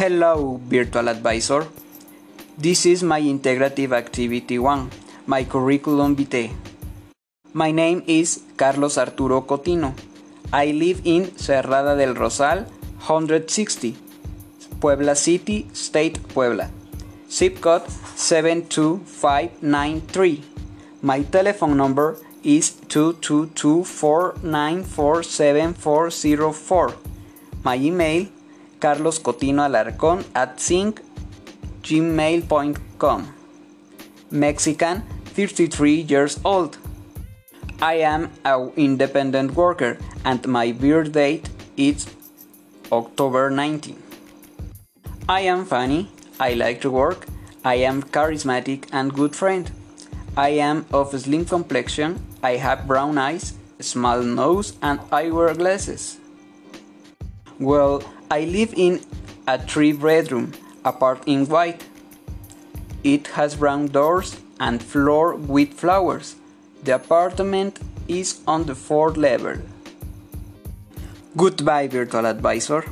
Hello, Virtual Advisor. This is my integrative activity 1, my curriculum vitae. My name is Carlos Arturo Cotino. I live in Cerrada del Rosal, 160, Puebla City, State Puebla. Zip code 72593. My telephone number is 22249474404. My email carloscotinoalarcon at syncgmail.com. Mexican, 33 years old. I am an independent worker and my birth date is October 19. I am funny, I like to work, I am charismatic and good friend. I am of slim complexion, I have brown eyes, small nose and I wear glasses. Well, I live in a three bedroom apart in white. It has brown doors and floor with flowers. The apartment is on the fourth level. Goodbye, virtual advisor.